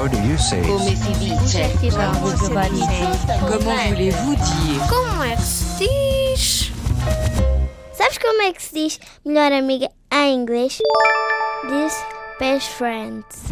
How do you say Come it? si dice? se voulez-vous dire? Como é que se diz? Sabes como é que se diz melhor amiga em inglês? Diz best friends.